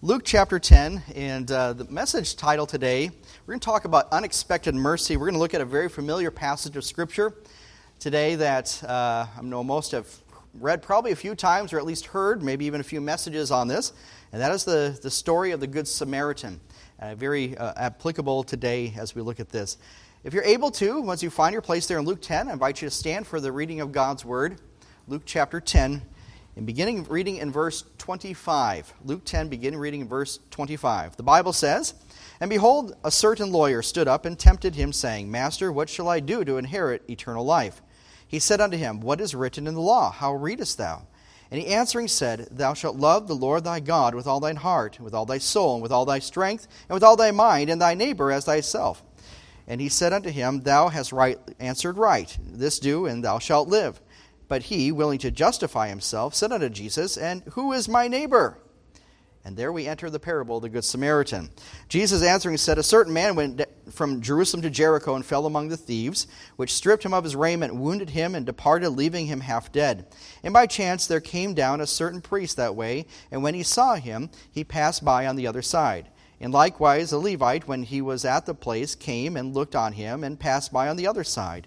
Luke chapter 10, and uh, the message title today, we're going to talk about unexpected mercy. We're going to look at a very familiar passage of Scripture today that uh, I know most have read probably a few times or at least heard, maybe even a few messages on this, and that is the, the story of the Good Samaritan. Uh, very uh, applicable today as we look at this. If you're able to, once you find your place there in Luke 10, I invite you to stand for the reading of God's Word. Luke chapter 10, and beginning reading in verse 25. Luke 10, beginning reading in verse 25. The Bible says, And behold, a certain lawyer stood up and tempted him, saying, Master, what shall I do to inherit eternal life? He said unto him, What is written in the law? How readest thou? And he answering said, Thou shalt love the Lord thy God with all thine heart, with all thy soul, and with all thy strength, and with all thy mind, and thy neighbor as thyself. And he said unto him, Thou hast right, answered right. This do, and thou shalt live. But he, willing to justify himself, said unto Jesus, And who is my neighbor? And there we enter the parable of the Good Samaritan. Jesus answering said, A certain man went from Jerusalem to Jericho and fell among the thieves, which stripped him of his raiment, wounded him, and departed, leaving him half dead. And by chance there came down a certain priest that way, and when he saw him, he passed by on the other side. And likewise a Levite, when he was at the place, came and looked on him, and passed by on the other side.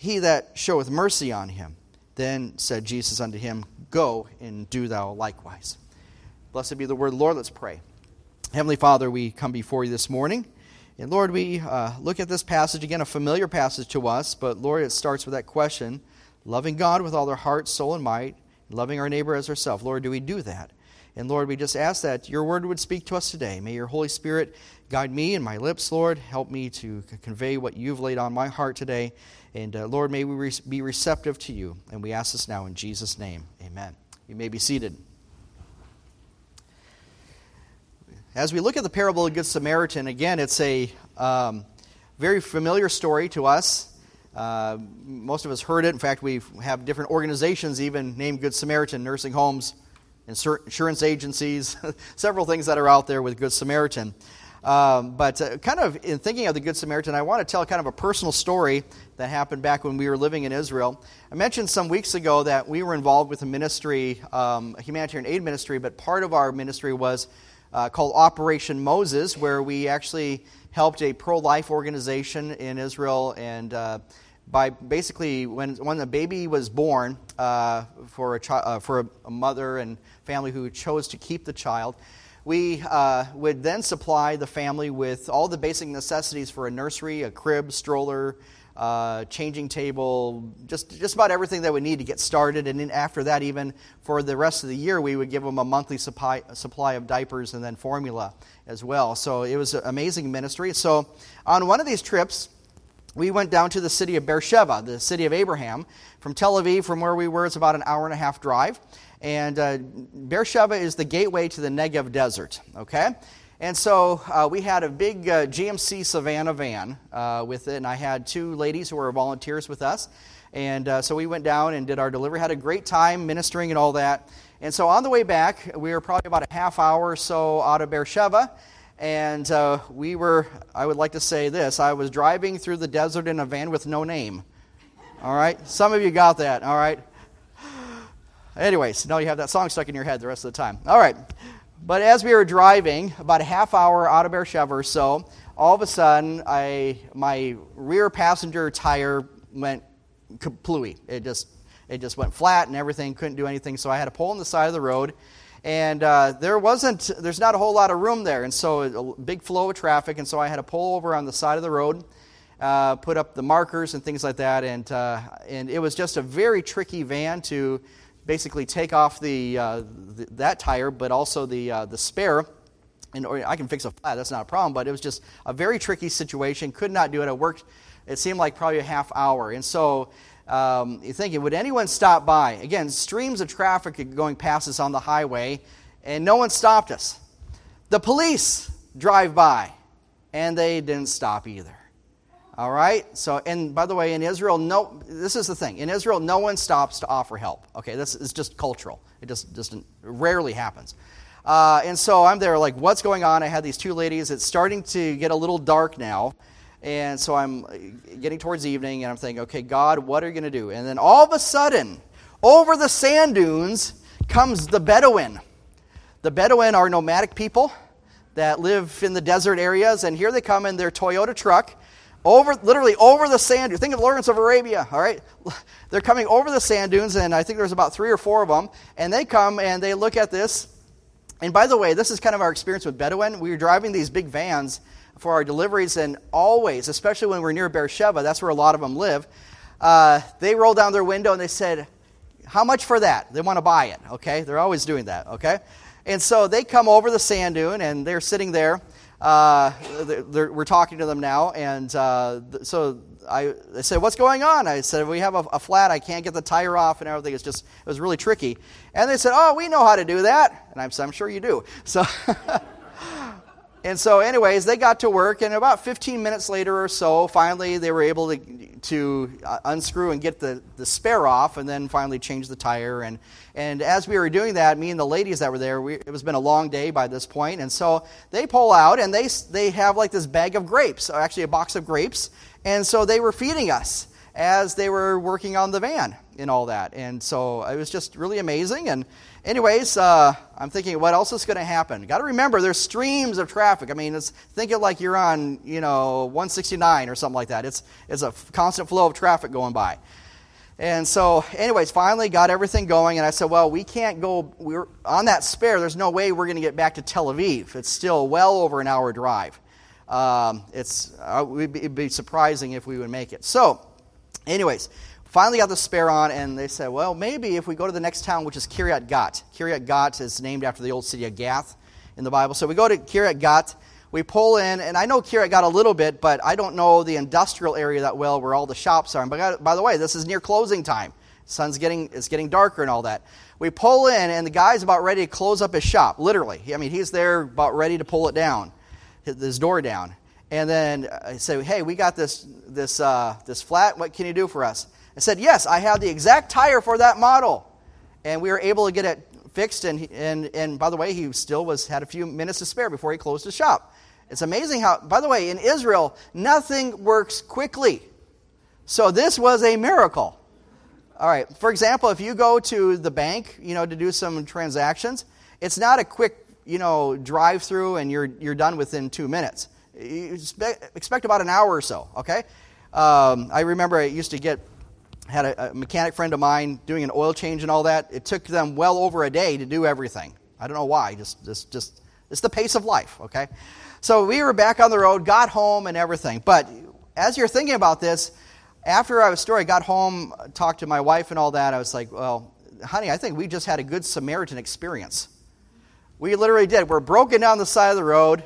he that showeth mercy on him. Then said Jesus unto him, Go and do thou likewise. Blessed be the word, Lord. Let's pray. Heavenly Father, we come before you this morning. And Lord, we uh, look at this passage again, a familiar passage to us, but Lord, it starts with that question loving God with all our heart, soul, and might, loving our neighbor as ourselves. Lord, do we do that? And Lord, we just ask that your word would speak to us today. May your Holy Spirit guide me and my lips, Lord. Help me to convey what you've laid on my heart today. And uh, Lord, may we re- be receptive to you. And we ask this now in Jesus' name. Amen. You may be seated. As we look at the parable of the Good Samaritan, again, it's a um, very familiar story to us. Uh, most of us heard it. In fact, we have different organizations even named Good Samaritan, nursing homes, insurance agencies, several things that are out there with Good Samaritan. Um, but uh, kind of in thinking of the Good Samaritan, I want to tell kind of a personal story that happened back when we were living in Israel. I mentioned some weeks ago that we were involved with a ministry, um, a humanitarian aid ministry, but part of our ministry was uh, called Operation Moses, where we actually helped a pro life organization in Israel and uh, by basically when when the baby was born uh, for a chi- uh, for a mother and family who chose to keep the child, we uh, would then supply the family with all the basic necessities for a nursery, a crib, stroller, uh, changing table, just, just about everything that we need to get started. And then after that, even for the rest of the year, we would give them a monthly supply, supply of diapers and then formula as well. So it was an amazing ministry. So on one of these trips, we went down to the city of Beersheba, the city of Abraham. From Tel Aviv, from where we were, it's about an hour and a half drive. And uh, Beersheba is the gateway to the Negev desert, okay? And so uh, we had a big uh, GMC Savana van uh, with it, and I had two ladies who were volunteers with us. And uh, so we went down and did our delivery, had a great time ministering and all that. And so on the way back, we were probably about a half hour or so out of Beersheba. And uh, we were, I would like to say this I was driving through the desert in a van with no name. All right? Some of you got that, all right? Anyways, now you have that song stuck in your head the rest of the time. All right. But as we were driving, about a half hour out of Beersheba or so, all of a sudden, I, my rear passenger tire went kaplooey. It just, it just went flat and everything, couldn't do anything. So I had to pull on the side of the road. And uh, there wasn't, there's not a whole lot of room there. And so a big flow of traffic. And so I had to pull over on the side of the road, uh, put up the markers and things like that. And, uh, and it was just a very tricky van to basically take off the, uh, the that tire, but also the, uh, the spare. And or I can fix a flat, that's not a problem, but it was just a very tricky situation. Could not do it. It worked, it seemed like probably a half hour. And so um, you're thinking, would anyone stop by? Again, streams of traffic going past us on the highway, and no one stopped us. The police, drive by, and they didn't stop either. All right? So, and by the way, in Israel, no, this is the thing. In Israel, no one stops to offer help. Okay, this is just cultural. It just, just rarely happens. Uh, and so I'm there, like, what's going on? I had these two ladies. It's starting to get a little dark now. And so I'm uh, getting towards evening, and I'm thinking, okay, God, what are you going to do? And then all of a sudden, over the sand dunes comes the Bedouin. The Bedouin are nomadic people that live in the desert areas, and here they come in their Toyota truck over literally over the sand. Think of Lawrence of Arabia, all right? They're coming over the sand dunes, and I think there's about three or four of them, and they come and they look at this. And by the way, this is kind of our experience with Bedouin. We were driving these big vans for our deliveries, and always, especially when we're near Beersheba, that's where a lot of them live, uh, they roll down their window and they said, How much for that? They want to buy it, okay? They're always doing that, okay? And so they come over the sand dune, and they're sitting there uh, we're talking to them now, and uh, so I they said, "What's going on?" I said, "We have a, a, flat. I can't get the tire off, and everything. It's just it was really tricky." And they said, "Oh, we know how to do that." And I'm, I'm sure you do. So. and so, anyways, they got to work, and about 15 minutes later or so, finally they were able to, to uh, unscrew and get the, the spare off, and then finally change the tire. And, and as we were doing that, me and the ladies that were there, we, it was been a long day by this point, and so they pull out and they, they have like this bag of grapes, actually a box of grapes, and so they were feeding us as they were working on the van and all that. And so it was just really amazing. And, anyways, uh, I'm thinking, what else is going to happen? Got to remember, there's streams of traffic. I mean, it's, think it like you're on, you know, 169 or something like that. It's, it's a constant flow of traffic going by. And so, anyways, finally got everything going, and I said, well, we can't go, we're on that spare, there's no way we're going to get back to Tel Aviv. It's still well over an hour drive. Um, it's, uh, it'd be surprising if we would make it. So, anyways, finally got the spare on, and they said, well, maybe if we go to the next town, which is Kiryat Gat. Kiryat Gat is named after the old city of Gath in the Bible. So we go to Kiryat Gat, we pull in, and I know Kiryat Gat a little bit, but I don't know the industrial area that well where all the shops are. But by the way, this is near closing time. Sun's getting it's getting darker and all that. We pull in, and the guy's about ready to close up his shop. Literally, I mean, he's there about ready to pull it down, his door down. And then I say, "Hey, we got this this uh, this flat. What can you do for us?" I said, Yes, I have the exact tire for that model. And we were able to get it fixed. And, and, and by the way, he still was, had a few minutes to spare before he closed his shop. It's amazing how, by the way, in Israel, nothing works quickly. So this was a miracle. All right, for example, if you go to the bank, you know, to do some transactions, it's not a quick, you know, drive through and you're, you're done within two minutes. You expect, expect about an hour or so, okay? Um, I remember I used to get had a, a, mechanic friend of mine doing an oil change and all that. It took them well over a day to do everything. I don't know why. Just, just, just it's the pace of life. Okay, so we were back on the road, got home, and everything. But as you're thinking about this, after I was story, got home, talked to my wife and all that. I was like, well, honey, I think we just had a good Samaritan experience. We literally did. We're broken down the side of the road.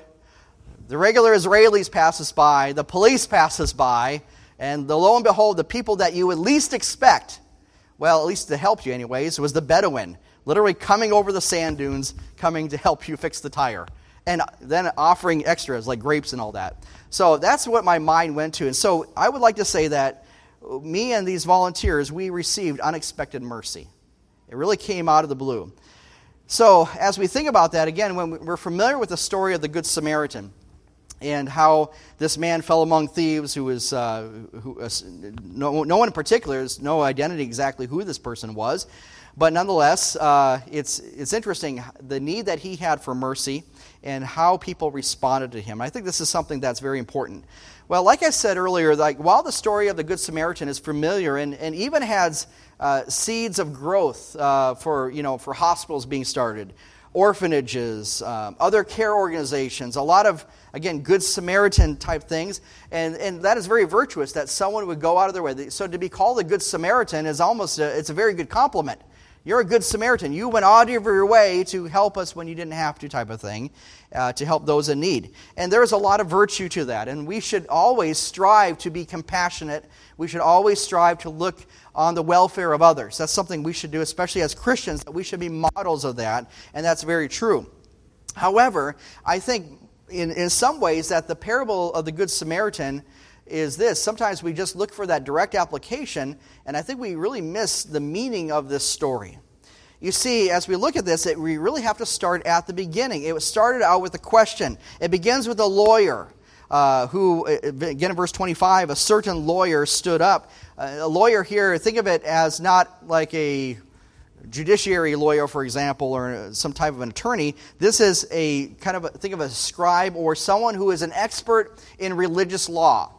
The regular Israelis pass us by. The police pass us by and the, lo and behold, the people that you would least expect, well, at least to help you, anyways, was the Bedouin, literally coming over the sand dunes, coming to help you fix the tire, and then offering extras like grapes and all that. So that's what my mind went to. And so I would like to say that me and these volunteers, we received unexpected mercy. It really came out of the blue. So, as we think about that, again, when we're familiar with the story of the Good Samaritan, and how this man fell among thieves who was uh, who, uh, no, no one in particular has no identity exactly who this person was but nonetheless uh, it's, it's interesting the need that he had for mercy and how people responded to him. I think this is something that's very important. Well like i said earlier like while the story of the good samaritan is familiar and, and even has uh, seeds of growth uh, for you know for hospitals being started orphanages um, other care organizations a lot of again, Good Samaritan type things. And, and that is very virtuous that someone would go out of their way. So to be called a Good Samaritan is almost, a, it's a very good compliment. You're a good Samaritan. You went out of your way to help us when you didn't have to, type of thing, uh, to help those in need. And there's a lot of virtue to that. And we should always strive to be compassionate. We should always strive to look on the welfare of others. That's something we should do, especially as Christians, that we should be models of that. And that's very true. However, I think in, in some ways that the parable of the Good Samaritan is this. Sometimes we just look for that direct application, and I think we really miss the meaning of this story. You see, as we look at this, it, we really have to start at the beginning. It started out with a question. It begins with a lawyer uh, who, uh, again in verse 25, a certain lawyer stood up. Uh, a lawyer here, think of it as not like a judiciary lawyer, for example, or some type of an attorney. This is a kind of a, think of a scribe or someone who is an expert in religious law.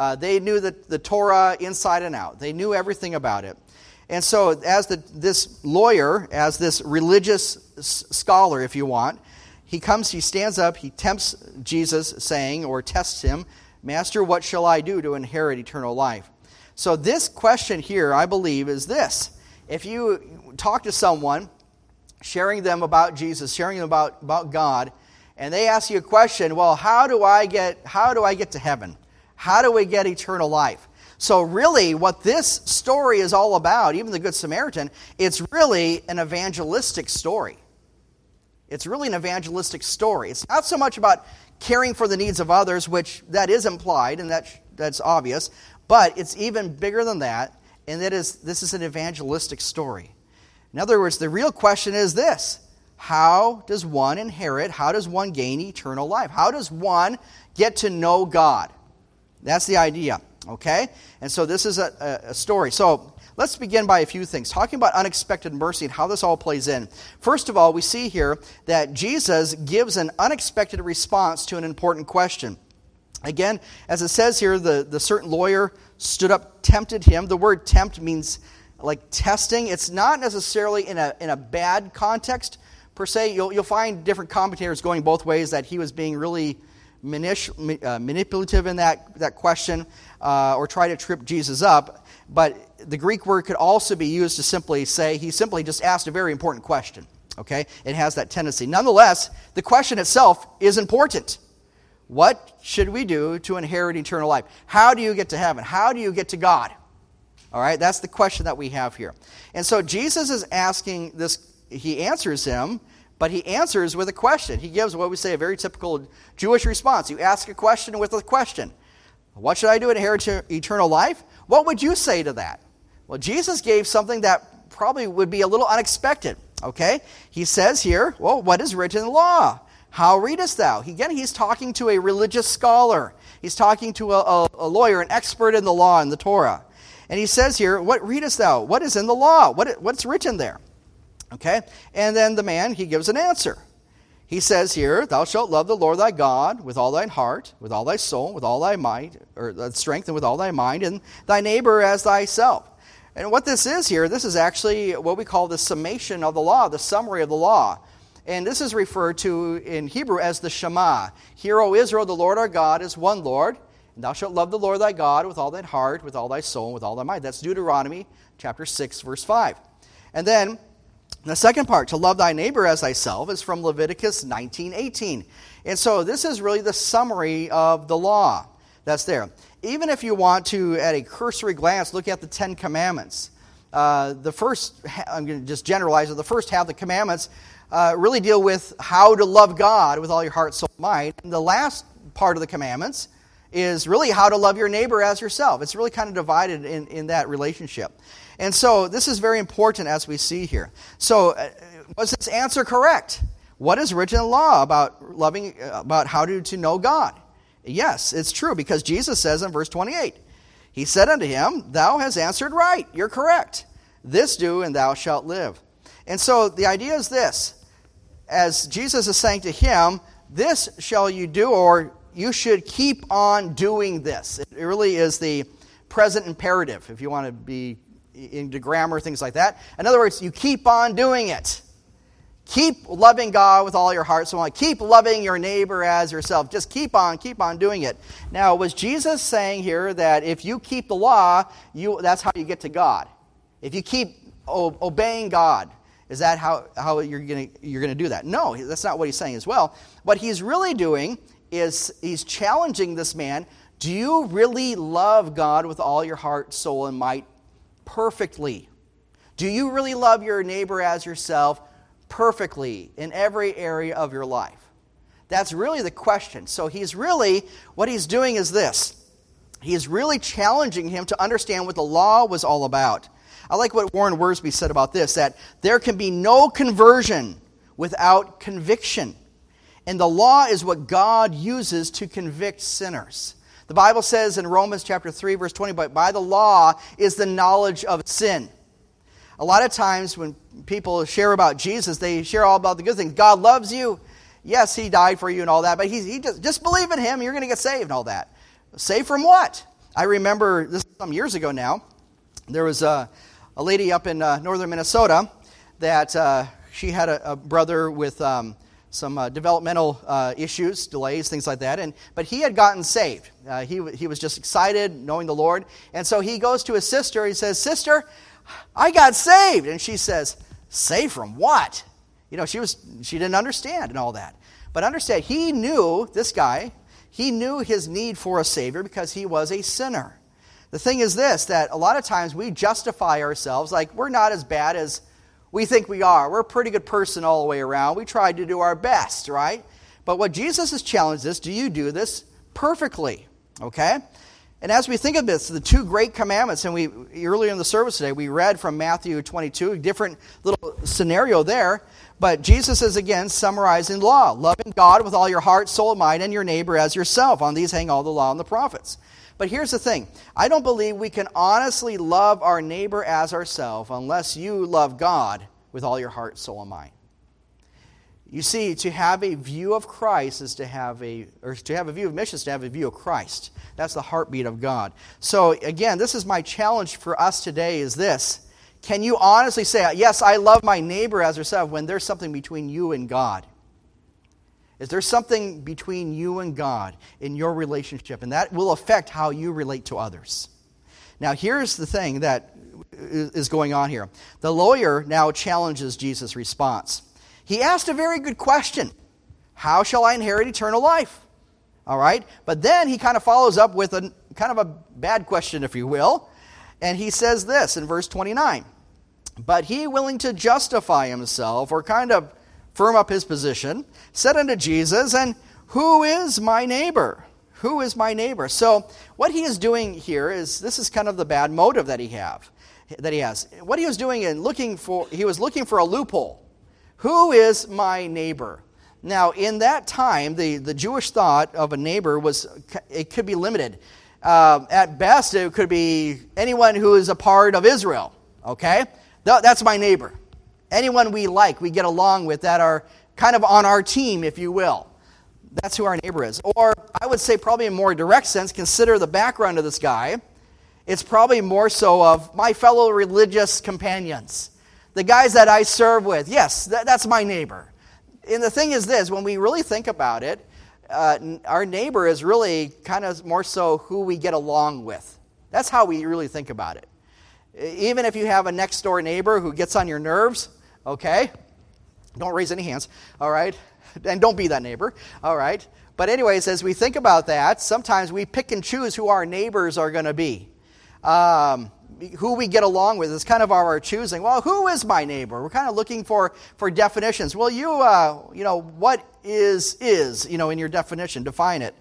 Uh, they knew the, the Torah inside and out. They knew everything about it. And so, as the, this lawyer, as this religious scholar, if you want, he comes, he stands up, he tempts Jesus, saying, or tests him, Master, what shall I do to inherit eternal life? So, this question here, I believe, is this if you talk to someone, sharing them about Jesus, sharing them about, about God, and they ask you a question, well, how do I get how do I get to heaven? How do we get eternal life? So really what this story is all about, even the good Samaritan, it's really an evangelistic story. It's really an evangelistic story. It's not so much about caring for the needs of others, which that is implied and that, that's obvious, but it's even bigger than that and that is this is an evangelistic story. In other words, the real question is this How does one inherit? How does one gain eternal life? How does one get to know God? That's the idea, okay? And so this is a, a, story. So let's begin by a few things, talking about unexpected mercy and how this all plays in. First of all, we see here that Jesus gives an unexpected response to an important question. Again, as it says here, the, the certain lawyer stood up, tempted him. The word tempt means like testing. It's not necessarily in a, in a bad context per se. You'll, you'll find different commentators going both ways that he was being really manipulative in that, that question uh, or try to trip Jesus up. But the Greek word could also be used to simply say he simply just asked a very important question. Okay? It has that tendency. Nonetheless, the question itself is important. What should we do to inherit eternal life? How do you get to heaven? How do you get to God? All right, that's the question that we have here. And so Jesus is asking this, he answers him, but he answers with a question. He gives what we say a very typical Jewish response. You ask a question with a question. What should I do to inherit eternal life? What would you say to that? Well, Jesus gave something that probably would be a little unexpected. Okay? He says here, well, what is written in the law? How readest thou? Again, he's talking to a religious scholar. He's talking to a, a, lawyer, an expert in the law and the Torah. And he says here, What readest thou? What is in the law? What, what's written there? Okay? And then the man, he gives an answer. He says here, Thou shalt love the Lord thy God with all thine heart, with all thy soul, with all thy might, or strength, and with all thy mind, and thy neighbor as thyself. And what this is here, this is actually what we call the summation of the law, the summary of the law. And this is referred to in Hebrew as the Shema. Hear, O Israel, the Lord our God is one Lord. And thou shalt love the Lord thy God with all thine heart, with all thy soul, and with all thy mind. That's Deuteronomy chapter 6, verse 5. And then the second part, to love thy neighbor as thyself, is from Leviticus 19:18. And so this is really the summary of the law that's there. Even if you want to, at a cursory glance, look at the Ten Commandments. Uh, the first, I'm going to just generalize it, the first half of the commandments uh, really deal with how to love God with all your heart, soul, mind. And the last part of the commandments is really how to love your neighbor as yourself. It's really kind of divided in, in that relationship. And so this is very important as we see here. So, uh, was this answer correct? What is written in law about loving, about how to, to know God? Yes, it's true because Jesus says in verse 28, He said unto him, Thou hast answered right. You're correct. This do, and thou shalt live. And so the idea is this as Jesus is saying to him, This shall you do, or you should keep on doing this. It really is the present imperative, if you want to be into grammar, things like that. In other words, you keep on doing it. Keep loving God with all your heart, so on. Keep loving your neighbor as yourself. Just keep on, keep on doing it. Now, was Jesus saying here that if you keep the law, you, that's how you get to God? If you keep obeying God, is that how, how you're going you're to do that? No, that's not what he's saying as well. What he's really doing is he's challenging this man do you really love God with all your heart, soul, and might perfectly? Do you really love your neighbor as yourself perfectly in every area of your life? That's really the question. So he's really, what he's doing is this. He is really challenging him to understand what the law was all about. I like what Warren Wiersbe said about this that there can be no conversion without conviction. And the law is what God uses to convict sinners. The Bible says in Romans chapter 3 verse 20, but by the law is the knowledge of sin. A lot of times when people share about Jesus, they share all about the good things. God loves you. Yes, he died for you and all that, but he, he just, just believe in him, you're going to get saved and all that. Saved from what? I remember this some years ago now. There was a, a lady up in uh, northern Minnesota that uh, she had a, a brother with um, some uh, developmental uh, issues, delays, things like that. And but he had gotten saved. Uh, he he was just excited knowing the Lord, and so he goes to his sister. He says, "Sister, I got saved," and she says, "Saved from what?" You know, she was she didn't understand and all that. But understand, he knew this guy. He knew his need for a savior because he was a sinner. The thing is this that a lot of times we justify ourselves like we're not as bad as we think we are. We're a pretty good person all the way around. We tried to do our best, right? But what Jesus has challenged us, do you do this perfectly? Okay? And as we think of this, the two great commandments, and we earlier in the service today, we read from Matthew 22, a different little scenario there. But Jesus is again summarizing law loving God with all your heart, soul, mind, and your neighbor as yourself. On these hang all the law and the prophets. But here's the thing I don't believe we can honestly love our neighbor as ourselves unless you love God with all your heart, soul, and mind. You see, to have a view of Christ is to have a, or to have a view of missions, to have a view of Christ. That's the heartbeat of God. So again, this is my challenge for us today is this. Can you honestly say, yes, I love my neighbor as yourself when there's something between you and God? Is there something between you and God in your relationship? And that will affect how you relate to others. Now, here's the thing that is going on here. The lawyer now challenges Jesus' response. He asked a very good question How shall I inherit eternal life? All right? But then he kind of follows up with a kind of a bad question, if you will. And he says this in verse 29 But he, willing to justify himself or kind of firm up his position, said unto Jesus, And who is my neighbor? Who is my neighbor? So what he is doing here is this is kind of the bad motive that he have that he has. What he was doing in looking for he was looking for a loophole. Who is my neighbor? Now, in that time, the, the Jewish thought of a neighbor was it could be limited. Uh, at best, it could be anyone who is a part of Israel. Okay, that's my neighbor anyone we like, we get along with, that are kind of on our team, if you will. That's who our neighbor is. Or I would say, probably in a more direct sense, consider the background of this guy. It's probably more so of my fellow religious companions, the guys that I serve with. Yes, that, that's my neighbor. And the thing is this when we really think about it, uh, our neighbor is really kind of more so who we get along with. That's how we really think about it. Even if you have a next door neighbor who gets on your nerves, Okay? Don't raise any hands, all right? And don't be that neighbor, all right? But, anyways, as we think about that, sometimes we pick and choose who our neighbors are going to be. Um, who we get along with is kind of our choosing. Well, who is my neighbor? We're kind of looking for, for definitions. Well, you, uh, you know, what is is, you know, in your definition, define it.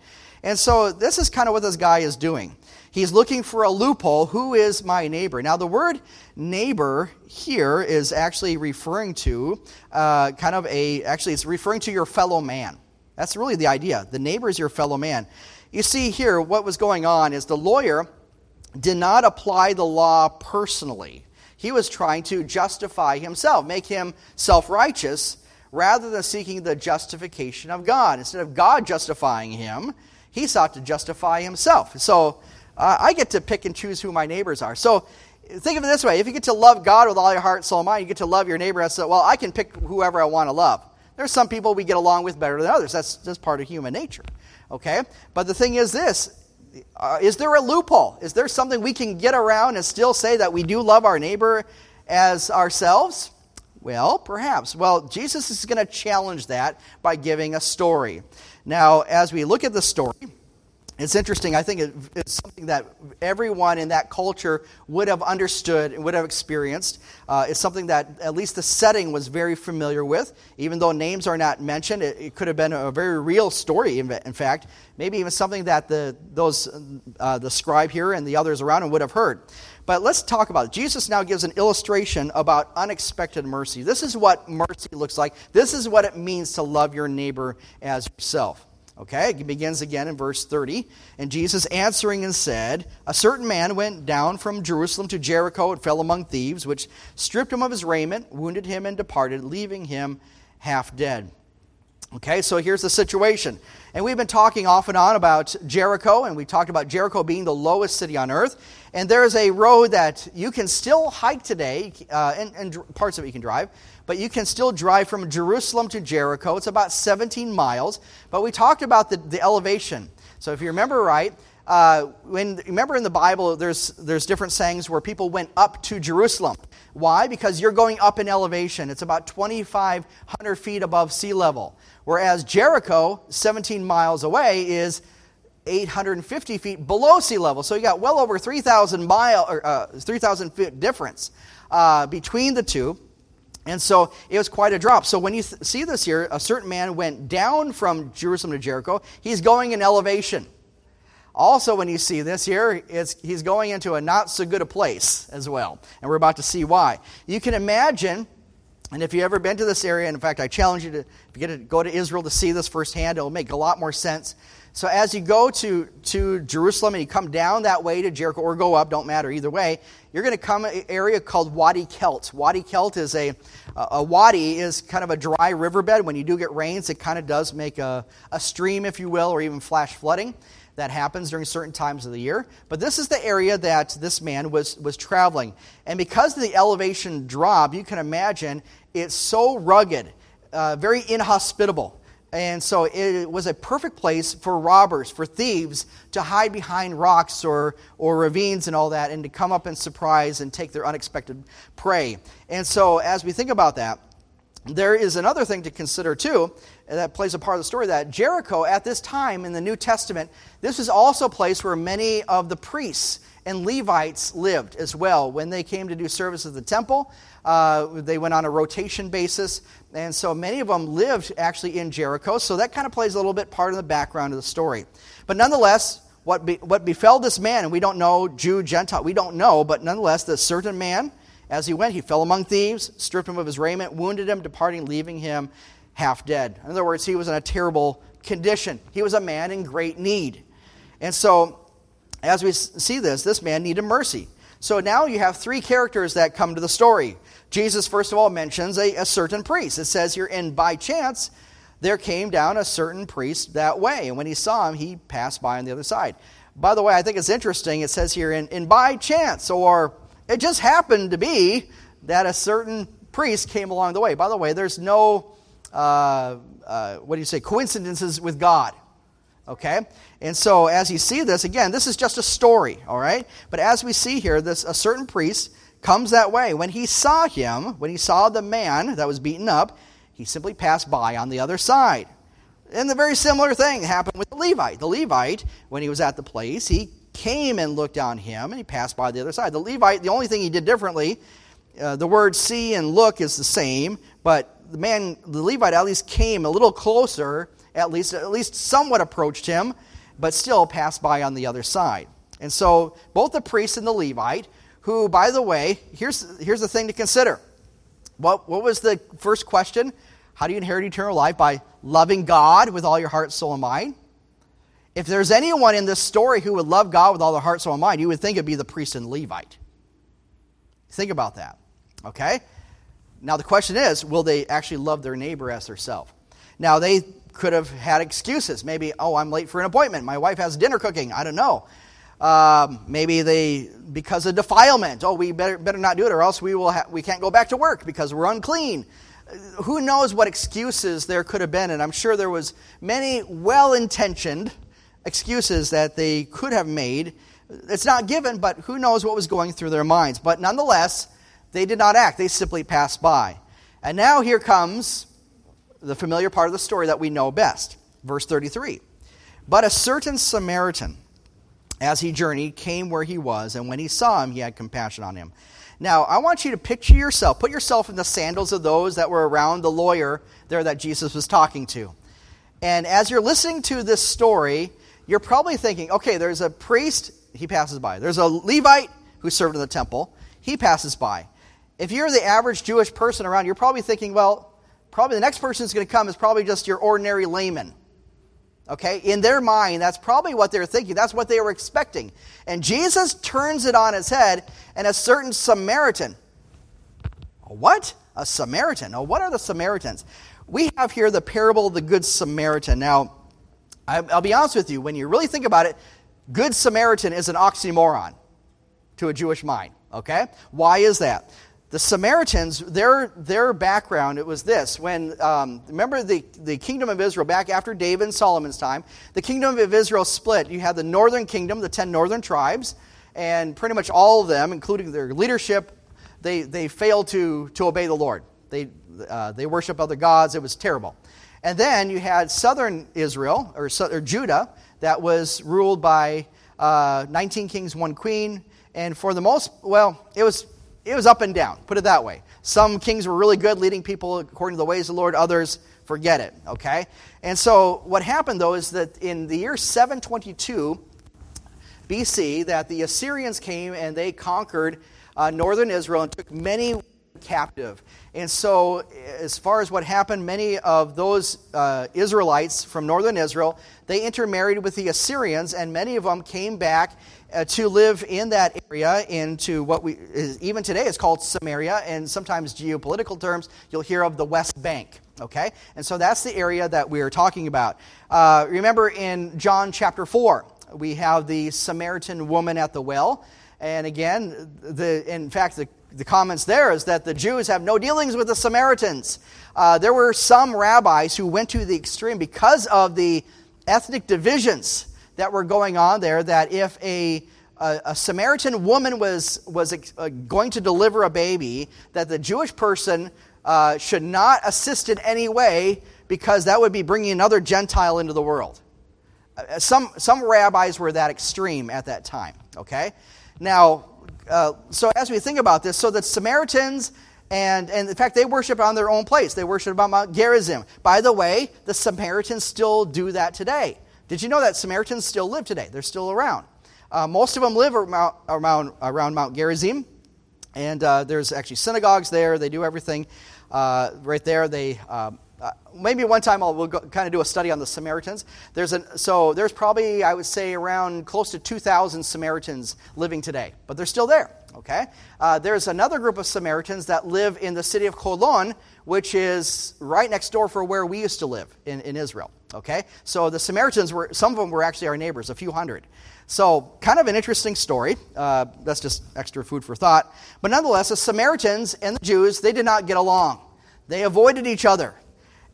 And so this is kind of what this guy is doing. He's looking for a loophole. Who is my neighbor? Now, the word neighbor here is actually referring to uh, kind of a, actually, it's referring to your fellow man. That's really the idea. The neighbor is your fellow man. You see here, what was going on is the lawyer did not apply the law personally. He was trying to justify himself, make him self righteous, rather than seeking the justification of God. Instead of God justifying him, he sought to justify himself. So uh, I get to pick and choose who my neighbors are. So think of it this way if you get to love God with all your heart, soul, mind, you get to love your neighbor So, well, I can pick whoever I want to love. There's some people we get along with better than others. That's just part of human nature. Okay? But the thing is this uh, is there a loophole? Is there something we can get around and still say that we do love our neighbor as ourselves? Well, perhaps. Well, Jesus is going to challenge that by giving a story. Now, as we look at the story, it's interesting. I think it's something that everyone in that culture would have understood and would have experienced. Uh, it's something that at least the setting was very familiar with. Even though names are not mentioned, it, it could have been a very real story, in, fact. Maybe even something that the, those, uh, the scribe here and the others around him would have heard. But let's talk about it. Jesus now gives an illustration about unexpected mercy. This is what mercy looks like, this is what it means to love your neighbor as yourself. Okay, it begins again in verse 30. And Jesus answering and said, A certain man went down from Jerusalem to Jericho and fell among thieves, which stripped him of his raiment, wounded him, and departed, leaving him half dead. Okay, so here's the situation. And we've been talking off and on about Jericho, and we talked about Jericho being the lowest city on earth. And there is a road that you can still hike today, uh, and, and parts of it you can drive, but you can still drive from Jerusalem to Jericho. It's about 17 miles. But we talked about the, the elevation. So if you remember right, uh, when remember in the Bible, there's there's different sayings where people went up to Jerusalem. Why? Because you're going up in elevation. It's about 2,500 feet above sea level. Whereas Jericho, 17 miles away, is 850 feet below sea level. So you got well over 3,000 mile or uh, 3,000 feet difference uh, between the two. And so it was quite a drop. So when you th- see this here, a certain man went down from Jerusalem to Jericho. He's going in elevation. Also, when you see this here, he's going into a not so good a place as well. And we're about to see why. You can imagine, and if you've ever been to this area, and in fact, I challenge you to, you to go to Israel to see this firsthand, it'll make a lot more sense. So as you go to, to Jerusalem and you come down that way to Jericho or go up, don't matter either way, you're going to come an area called Wadi Kelt. Wadi Kelt is a, a wadi is kind of a dry riverbed. When you do get rains, it kind of does make a, a stream, if you will, or even flash flooding that happens during certain times of the year. But this is the area that this man was, was traveling. And because of the elevation drop, you can imagine it's so rugged, uh, very inhospitable. And so it was a perfect place for robbers, for thieves to hide behind rocks or, or ravines and all that and to come up and surprise and take their unexpected prey. And so as we think about that, there is another thing to consider too that plays a part of the story that Jericho at this time in the New Testament, this is also a place where many of the priests and Levites lived as well. When they came to do service at the temple, uh, they went on a rotation basis. And so many of them lived actually in Jericho. So that kind of plays a little bit part of the background of the story. But nonetheless, what, be, what befell this man, and we don't know, Jew, Gentile, we don't know, but nonetheless, this certain man, as he went, he fell among thieves, stripped him of his raiment, wounded him, departing, leaving him half dead. In other words, he was in a terrible condition. He was a man in great need. And so, as we see this, this man needed mercy. So now you have three characters that come to the story. Jesus, first of all, mentions a, a certain priest. It says here, and by chance, there came down a certain priest that way. And when he saw him, he passed by on the other side. By the way, I think it's interesting. It says here, in, in by chance, or it just happened to be that a certain priest came along the way. By the way, there's no, uh, uh, what do you say, coincidences with God. Okay? And so as you see this, again, this is just a story, all right? But as we see here, this a certain priest comes that way. When he saw him, when he saw the man that was beaten up, he simply passed by on the other side. And the very similar thing happened with the Levite. The Levite, when he was at the place, he came and looked on him and he passed by the other side. The Levite, the only thing he did differently, uh, the word see and look is the same, but the man, the Levite at least came a little closer, at least, at least somewhat approached him, but still passed by on the other side. And so both the priest and the Levite who, by the way, here's, here's the thing to consider. What, what was the first question? How do you inherit eternal life? By loving God with all your heart, soul, and mind. If there's anyone in this story who would love God with all their heart, soul, and mind, you would think it'd be the priest and Levite. Think about that. Okay? Now, the question is will they actually love their neighbor as themselves? Now, they could have had excuses. Maybe, oh, I'm late for an appointment. My wife has dinner cooking. I don't know. Um, maybe they, because of defilement, oh, we better, better not do it or else we, will ha- we can't go back to work because we're unclean. Who knows what excuses there could have been, and I'm sure there was many well-intentioned excuses that they could have made. It's not given, but who knows what was going through their minds. But nonetheless, they did not act. They simply passed by. And now here comes the familiar part of the story that we know best. Verse 33. But a certain Samaritan, as he journeyed, came where he was, and when he saw him, he had compassion on him. Now, I want you to picture yourself, put yourself in the sandals of those that were around the lawyer there that Jesus was talking to. And as you're listening to this story, you're probably thinking, okay, there's a priest, he passes by. There's a Levite who served in the temple, he passes by. If you're the average Jewish person around, you're probably thinking, well, probably the next person that's going to come is probably just your ordinary layman. Okay? In their mind, that's probably what they're thinking. That's what they were expecting. And Jesus turns it on its head, and a certain Samaritan. What? A Samaritan. Now, what are the Samaritans? We have here the parable of the Good Samaritan. Now, I'll be honest with you, when you really think about it, Good Samaritan is an oxymoron to a Jewish mind. Okay? Why is that? The Samaritans, their, their background, it was this. When, um, remember the, the kingdom of Israel, back after David and Solomon's time, the kingdom of Israel split. You had the northern kingdom, the ten northern tribes, and pretty much all of them, including their leadership, they, they failed to, to obey the Lord. They, uh, they worship other gods. It was terrible. And then you had southern Israel, or, or Judah, that was ruled by uh, 19 kings, one queen. And for the most, well, it was it was up and down, put it that way. Some kings were really good leading people according to the ways of the Lord, others, forget it, okay? And so what happened, though, is that in the year 722 BC, that the Assyrians came and they conquered uh, northern Israel and took many captive. And so, as far as what happened, many of those uh, Israelites from northern Israel, they intermarried with the Assyrians, and many of them came back uh, to live in that area into what we is, even today is called Samaria, and sometimes geopolitical terms you'll hear of the West Bank. Okay, and so that's the area that we are talking about. Uh, remember in John chapter four, we have the Samaritan woman at the well, and again, the in fact the the comments there is that the Jews have no dealings with the Samaritans. Uh, there were some rabbis who went to the extreme because of the ethnic divisions that were going on there that if a, a, a Samaritan woman was, was uh, going to deliver a baby, that the Jewish person uh, should not assist in any way because that would be bringing another Gentile into the world. Some, some rabbis were that extreme at that time, okay? Now, uh, so as we think about this, so the Samaritans and, and in fact, they worship on their own place. They worship on Mount Gerizim. By the way, the Samaritans still do that today. Did you know that Samaritans still live today? They're still around. Uh, most of them live around, around, around Mount Gerizim, and uh, there's actually synagogues there. They do everything uh, right there. They um, uh, maybe one time I'll we'll kind of do a study on the Samaritans. There's an, so there's probably I would say around close to 2,000 Samaritans living today, but they're still there. Okay, uh, there's another group of Samaritans that live in the city of Holon, which is right next door for where we used to live in, in Israel. Okay? So the Samaritans were, some of them were actually our neighbors, a few hundred. So, kind of an interesting story. Uh, that's just extra food for thought. But nonetheless, the Samaritans and the Jews, they did not get along. They avoided each other.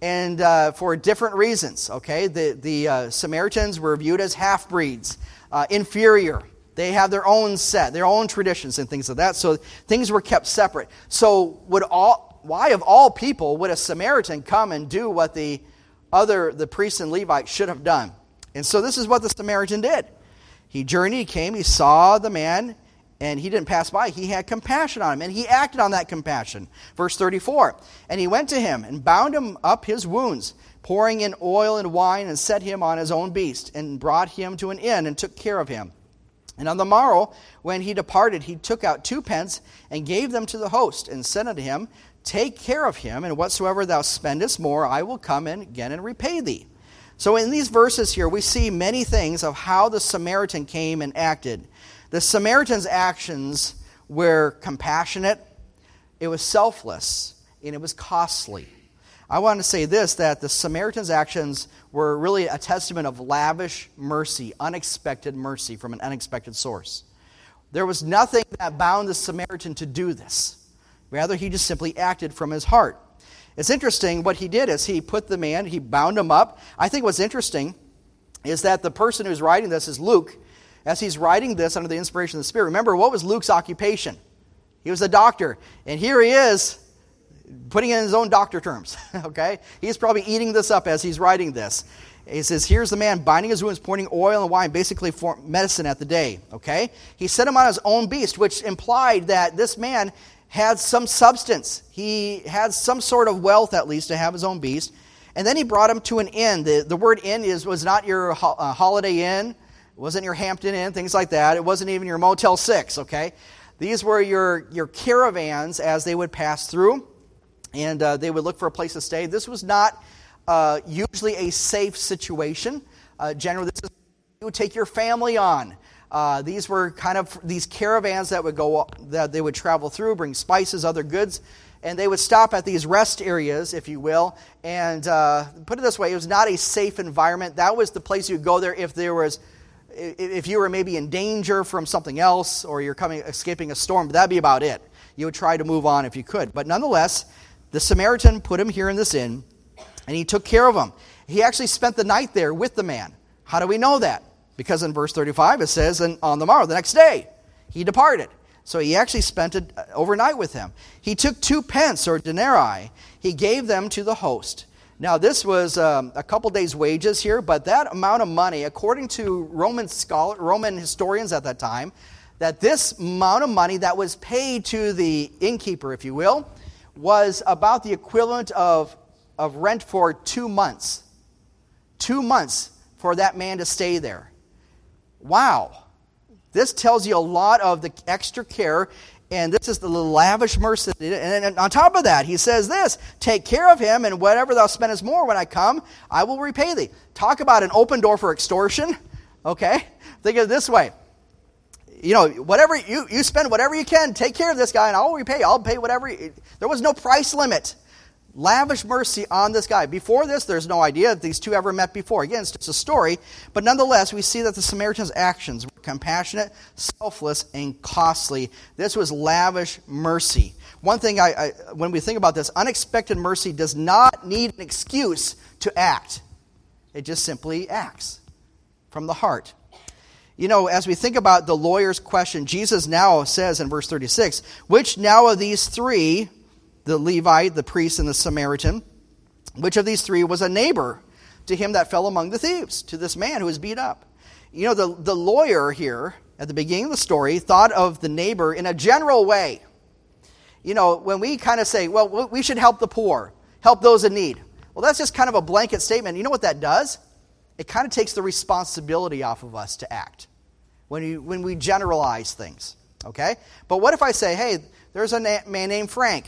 And uh, for different reasons, okay? The, the uh, Samaritans were viewed as half breeds, uh, inferior. They have their own set, their own traditions and things like that. So things were kept separate. So, would all, why of all people would a Samaritan come and do what the other the priests and Levites should have done. And so this is what the Samaritan did. He journeyed, he came, he saw the man, and he didn't pass by. He had compassion on him, and he acted on that compassion. Verse 34 And he went to him and bound him up his wounds, pouring in oil and wine, and set him on his own beast, and brought him to an inn, and took care of him. And on the morrow, when he departed, he took out two pence and gave them to the host, and said unto him, Take care of him, and whatsoever thou spendest more, I will come in again and repay thee. So, in these verses here, we see many things of how the Samaritan came and acted. The Samaritan's actions were compassionate, it was selfless, and it was costly. I want to say this that the Samaritan's actions were really a testament of lavish mercy, unexpected mercy from an unexpected source. There was nothing that bound the Samaritan to do this. Rather, he just simply acted from his heart. It's interesting what he did is he put the man, he bound him up. I think what's interesting is that the person who's writing this is Luke. As he's writing this under the inspiration of the Spirit, remember what was Luke's occupation? He was a doctor. And here he is. putting it in his own doctor terms, okay? He's probably eating this up as he's writing this. He says, Here's the man binding his wounds, pouring oil and wine, basically for medicine at the day, okay? He set him on his own beast, which implied that this man had some substance. He had some sort of wealth, at least, to have his own beast. And then he brought him to an inn. The, the word inn is, was not your ho- uh, Holiday Inn, it wasn't your Hampton Inn, things like that. It wasn't even your Motel 6, okay? These were your, your caravans as they would pass through, and uh, they would look for a place to stay. This was not uh, usually a safe situation. Uh, generally, this is you would take your family on. Uh, these were kind of these caravans that would go that they would travel through, bring spices, other goods, and they would stop at these rest areas, if you will. And uh, put it this way, it was not a safe environment. That was the place you'd go there if there was, if you were maybe in danger from something else or you're coming escaping a storm. That'd be about it. You would try to move on if you could. But nonetheless, the Samaritan put him here in this inn, and he took care of him. He actually spent the night there with the man. How do we know that? Because in verse 35 it says, and on the morrow, the next day, he departed. So he actually spent it uh, overnight with him. He took two pence or denarii, he gave them to the host. Now, this was um, a couple days' wages here, but that amount of money, according to Roman, scholar, Roman historians at that time, that this amount of money that was paid to the innkeeper, if you will, was about the equivalent of, of rent for two months. Two months for that man to stay there. Wow. This tells you a lot of the extra care, and this is the lavish mercy. And on top of that, he says this Take care of him, and whatever thou spendest more when I come, I will repay thee. Talk about an open door for extortion. Okay? Think of it this way. You know, whatever you, you spend whatever you can, take care of this guy, and I'll repay. I'll pay whatever. there was no price limit lavish mercy on this guy. Before this, there's no idea that these two ever met before. Again, it's just a story, but nonetheless, we see that the Samaritan's actions were compassionate, selfless, and costly. This was lavish mercy. One thing, I, I, when we think about this, unexpected mercy does not need an excuse to act, it just simply acts from the heart. You know, as we think about the lawyer's question, Jesus now says in verse 36, which now of these three the Levite, the priest, and the Samaritan. Which of these three was a neighbor to him that fell among the thieves, to this man who was beat up? You know, the, the lawyer here at the beginning of the story thought of the neighbor in a general way. You know, when we kind of say, well, we should help the poor, help those in need. Well, that's just kind of a blanket statement. You know what that does? It kind of takes the responsibility off of us to act when, you, when we generalize things. Okay? But what if I say, hey, there's a na- man named Frank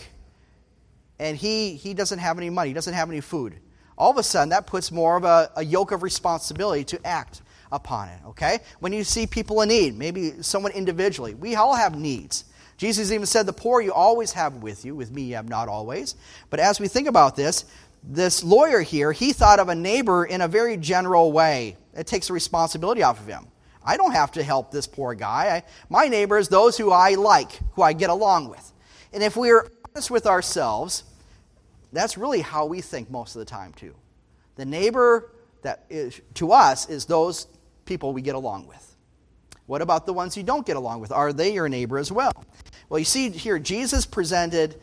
and he, he doesn't have any money, he doesn't have any food. All of a sudden, that puts more of a, a yoke of responsibility to act upon it, okay? When you see people in need, maybe someone individually, we all have needs. Jesus even said, The poor you always have with you, with me you have not always. But as we think about this, this lawyer here, he thought of a neighbor in a very general way. It takes the responsibility off of him. I don't have to help this poor guy. I, my neighbors, those who I like, who I get along with. And if we're honest with ourselves, that's really how we think most of the time, too. The neighbor that is, to us is those people we get along with. What about the ones you don't get along with? Are they your neighbor as well? Well, you see here, Jesus presented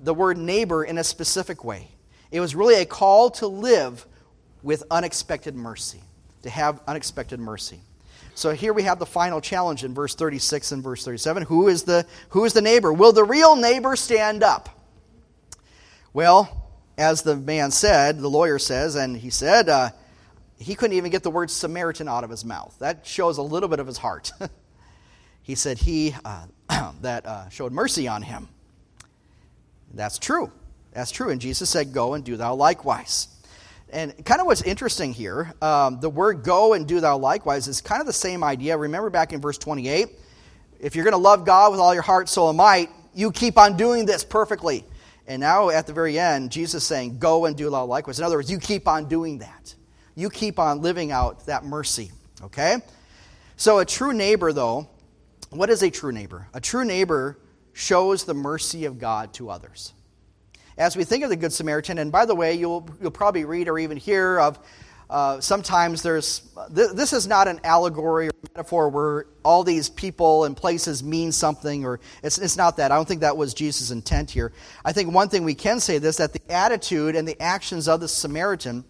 the word neighbor in a specific way. It was really a call to live with unexpected mercy, to have unexpected mercy. So here we have the final challenge in verse 36 and verse 37. Who is the, who is the neighbor? Will the real neighbor stand up? Well, as the man said, the lawyer says, and he said, uh, he couldn't even get the word Samaritan out of his mouth. That shows a little bit of his heart. he said he uh, that uh, showed mercy on him. That's true. That's true. And Jesus said, Go and do thou likewise. And kind of what's interesting here, um, the word go and do thou likewise is kind of the same idea. Remember back in verse 28, if you're going to love God with all your heart, soul, and might, you keep on doing this perfectly. And now at the very end, Jesus is saying, Go and do thou likewise. In other words, you keep on doing that. You keep on living out that mercy. Okay? So, a true neighbor, though, what is a true neighbor? A true neighbor shows the mercy of God to others. As we think of the Good Samaritan, and by the way, you'll, you'll probably read or even hear of uh, sometimes there's, th- this is not an allegory or metaphor where all these people and places mean something, or it's, it's not that. I don't think that was Jesus' intent here. I think one thing we can say this that the attitude and the actions of the Samaritan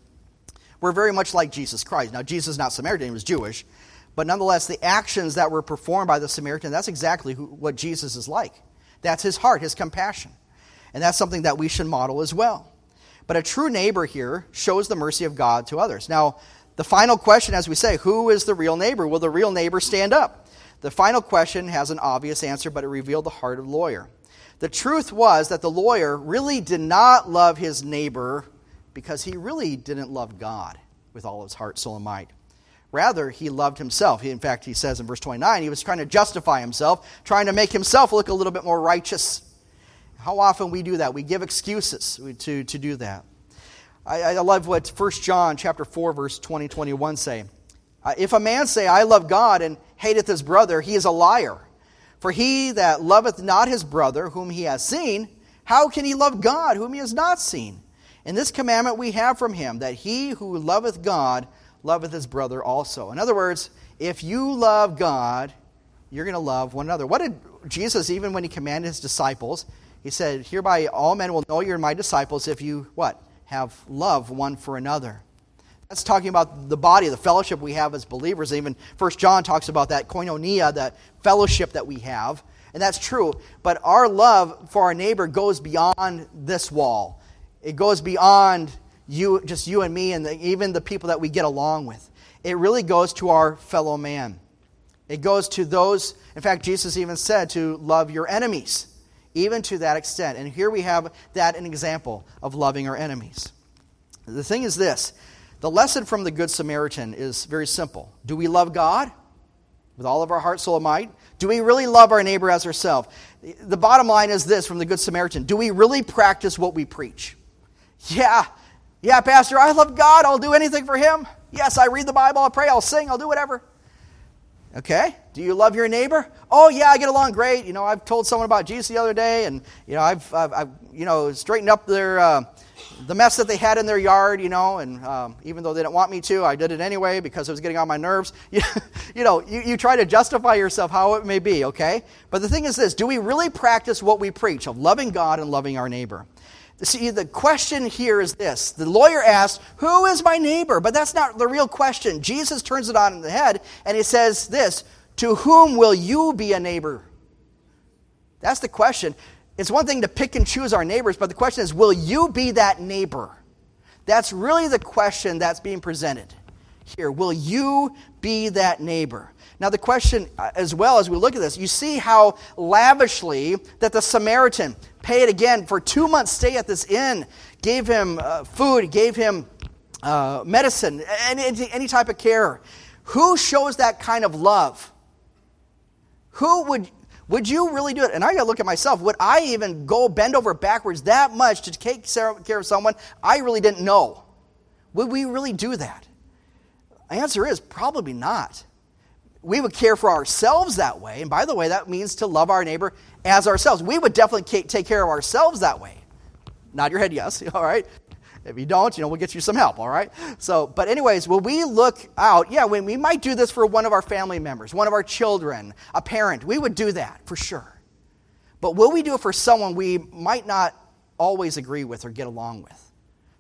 were very much like Jesus Christ. Now, Jesus is not Samaritan, he was Jewish. But nonetheless, the actions that were performed by the Samaritan, that's exactly who, what Jesus is like. That's his heart, his compassion. And that's something that we should model as well. But a true neighbor here shows the mercy of God to others. Now, the final question, as we say, who is the real neighbor? Will the real neighbor stand up? The final question has an obvious answer, but it revealed the heart of the lawyer. The truth was that the lawyer really did not love his neighbor because he really didn't love God with all his heart, soul, and might. Rather, he loved himself. In fact, he says in verse 29, he was trying to justify himself, trying to make himself look a little bit more righteous. How often we do that? We give excuses to, to do that. I, I love what 1 John chapter 4, verse 20, 21 say. Uh, if a man say, I love God, and hateth his brother, he is a liar. For he that loveth not his brother, whom he has seen, how can he love God, whom he has not seen? And this commandment we have from him, that he who loveth God loveth his brother also. In other words, if you love God, you're going to love one another. What did Jesus, even when he commanded his disciples, he said, Hereby all men will know you're my disciples if you, what? Have love one for another. That's talking about the body, the fellowship we have as believers. Even First John talks about that koinonia, that fellowship that we have. And that's true. But our love for our neighbor goes beyond this wall. It goes beyond you, just you and me, and the, even the people that we get along with. It really goes to our fellow man. It goes to those, in fact, Jesus even said to love your enemies, even to that extent. And here we have that an example of loving our enemies. The thing is this the lesson from the Good Samaritan is very simple. Do we love God with all of our heart, soul, and might? Do we really love our neighbor as ourselves? The bottom line is this from the Good Samaritan Do we really practice what we preach? Yeah, yeah, Pastor, I love God. I'll do anything for Him. Yes, I read the Bible. I'll pray. I'll sing. I'll do whatever. Okay. Do you love your neighbor? Oh, yeah, I get along great. You know, I've told someone about Jesus the other day, and, you know, I've, I've, I've you know, straightened up their, uh, the mess that they had in their yard, you know, and um, even though they didn't want me to, I did it anyway because it was getting on my nerves. You, you know, you, you try to justify yourself how it may be, okay? But the thing is this do we really practice what we preach of loving God and loving our neighbor? See, the question here is this. The lawyer asks, Who is my neighbor? But that's not the real question. Jesus turns it on in the head and he says this To whom will you be a neighbor? That's the question. It's one thing to pick and choose our neighbors, but the question is, Will you be that neighbor? That's really the question that's being presented here. Will you be that neighbor? Now, the question, uh, as well as we look at this, you see how lavishly that the Samaritan paid again for two months' stay at this inn, gave him uh, food, gave him uh, medicine, any, any type of care. Who shows that kind of love? Who would, would you really do it? And I got to look at myself. Would I even go bend over backwards that much to take care of someone I really didn't know? Would we really do that? The answer is probably not we would care for ourselves that way. And by the way, that means to love our neighbor as ourselves. We would definitely take care of ourselves that way. Nod your head, yes. All right. If you don't, you know, we'll get you some help, all right? So, but anyways, will we look out? Yeah, when we might do this for one of our family members, one of our children, a parent. We would do that for sure. But will we do it for someone we might not always agree with or get along with?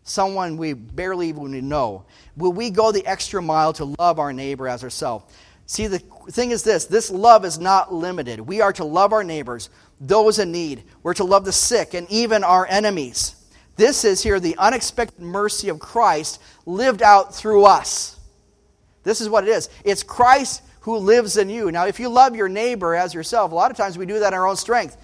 Someone we barely even know. Will we go the extra mile to love our neighbor as ourselves? See, the thing is this this love is not limited. We are to love our neighbors, those in need. We're to love the sick and even our enemies. This is here the unexpected mercy of Christ lived out through us. This is what it is it's Christ who lives in you. Now, if you love your neighbor as yourself, a lot of times we do that in our own strength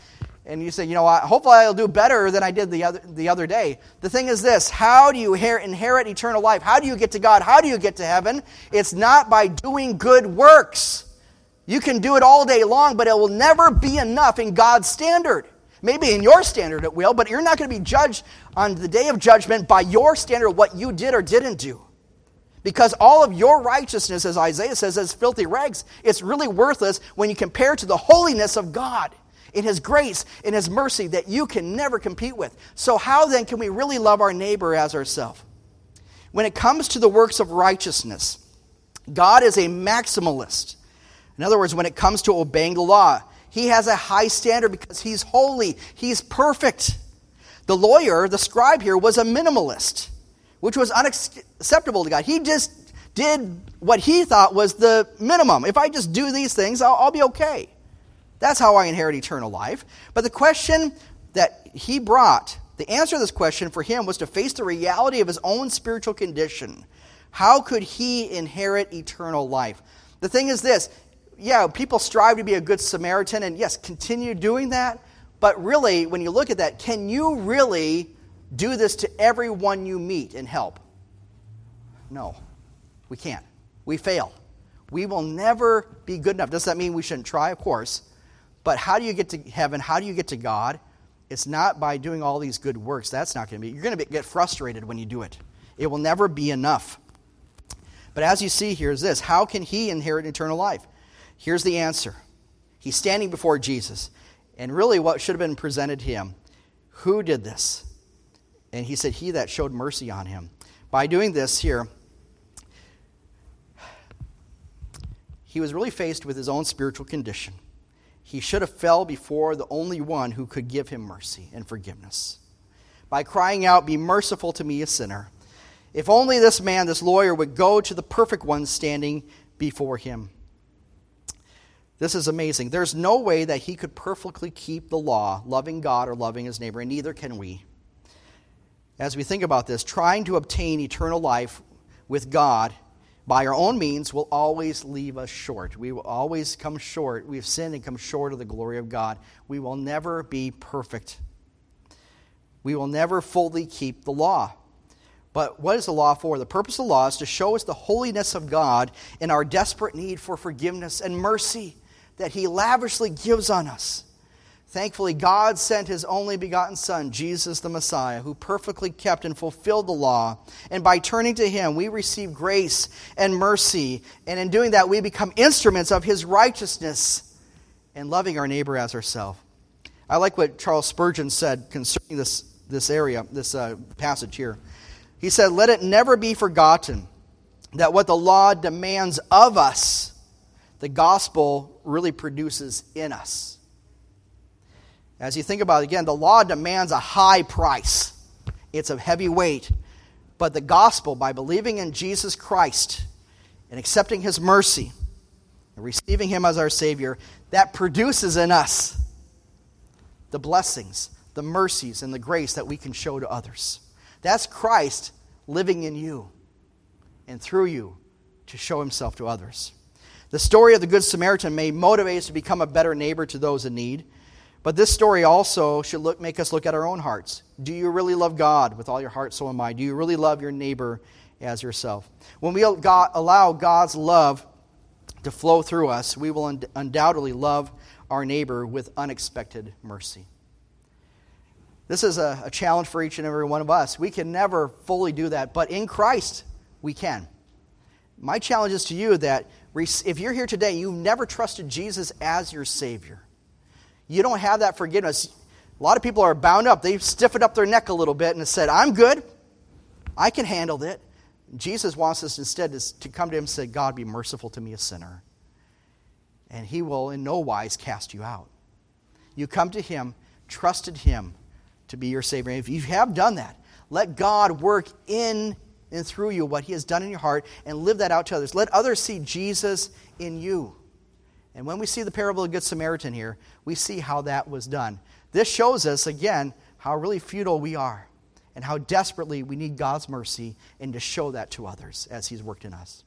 and you say, you know, hopefully I'll do better than I did the other, the other day. The thing is this how do you inherit eternal life? How do you get to God? How do you get to heaven? It's not by doing good works. You can do it all day long, but it will never be enough in God's standard. Maybe in your standard it will, but you're not going to be judged on the day of judgment by your standard what you did or didn't do. Because all of your righteousness, as Isaiah says, is filthy rags. It's really worthless when you compare to the holiness of God in His grace, in His mercy that you can never compete with. So, how then can we really love our neighbor as ourselves? When it comes to the works of righteousness, God is a maximalist. In other words, when it comes to obeying the law, he has a high standard because he's holy, he's perfect. The lawyer, the scribe here, was a minimalist, which was unacceptable to God. He just did what he thought was the minimum. If I just do these things, I'll, I'll be okay. That's how I inherit eternal life. But the question that he brought, the answer to this question for him was to face the reality of his own spiritual condition. How could he inherit eternal life? The thing is this yeah, people strive to be a good Samaritan, and yes, continue doing that. But really, when you look at that, can you really do this to everyone you meet and help? No, we can't. We fail. We will never be good enough. Does that mean we shouldn't try? Of course. But how do you get to heaven? How do you get to God? It's not by doing all these good works. That's not going to be. You're going to get frustrated when you do it. It will never be enough. But as you see here is this how can he inherit eternal life? Here's the answer. He's standing before Jesus. And really, what should have been presented to him who did this? And he said, He that showed mercy on him. By doing this here, he was really faced with his own spiritual condition. He should have fell before the only one who could give him mercy and forgiveness. By crying out, Be merciful to me, a sinner. If only this man, this lawyer, would go to the perfect one standing before him. This is amazing. There's no way that he could perfectly keep the law, loving God or loving his neighbor, and neither can we. As we think about this, trying to obtain eternal life with God by our own means will always leave us short. We will always come short. We've sinned and come short of the glory of God. We will never be perfect. We will never fully keep the law. But what is the law for? The purpose of the law is to show us the holiness of God and our desperate need for forgiveness and mercy that He lavishly gives on us. Thankfully, God sent His only begotten Son, Jesus the Messiah, who perfectly kept and fulfilled the law. And by turning to Him, we receive grace and mercy. And in doing that, we become instruments of His righteousness and loving our neighbor as ourselves. I like what Charles Spurgeon said concerning this, this area, this uh, passage here. He said, Let it never be forgotten that what the law demands of us, the gospel really produces in us. As you think about it again, the law demands a high price, it's a heavy weight. But the gospel, by believing in Jesus Christ and accepting his mercy and receiving him as our Savior, that produces in us the blessings, the mercies, and the grace that we can show to others. That's Christ living in you and through you to show himself to others. The story of the Good Samaritan may motivate us to become a better neighbor to those in need. But this story also should look, make us look at our own hearts. Do you really love God with all your heart, soul, and mind? Do you really love your neighbor as yourself? When we allow God's love to flow through us, we will undoubtedly love our neighbor with unexpected mercy. This is a, a, challenge for each and every one of us. We can never fully do that, but in Christ, we can. My challenge is to you that if you're here today, you've never trusted Jesus as your Savior, you don't have that forgiveness. A lot of people are bound up. They've stiffened up their neck a little bit and said, I'm good. I can handle it. Jesus wants us instead to come to him and say, God, be merciful to me, a sinner. And he will in no wise cast you out. You come to him, trusted him, to be your Savior. if you have done that, let God work in and through you what He has done in your heart and live that out to others. Let others see Jesus in you. And when we see the parable of the Good Samaritan here, we see how that was done. This shows us, again, how really futile we are and how desperately we need God's mercy and to show that to others as He's worked in us.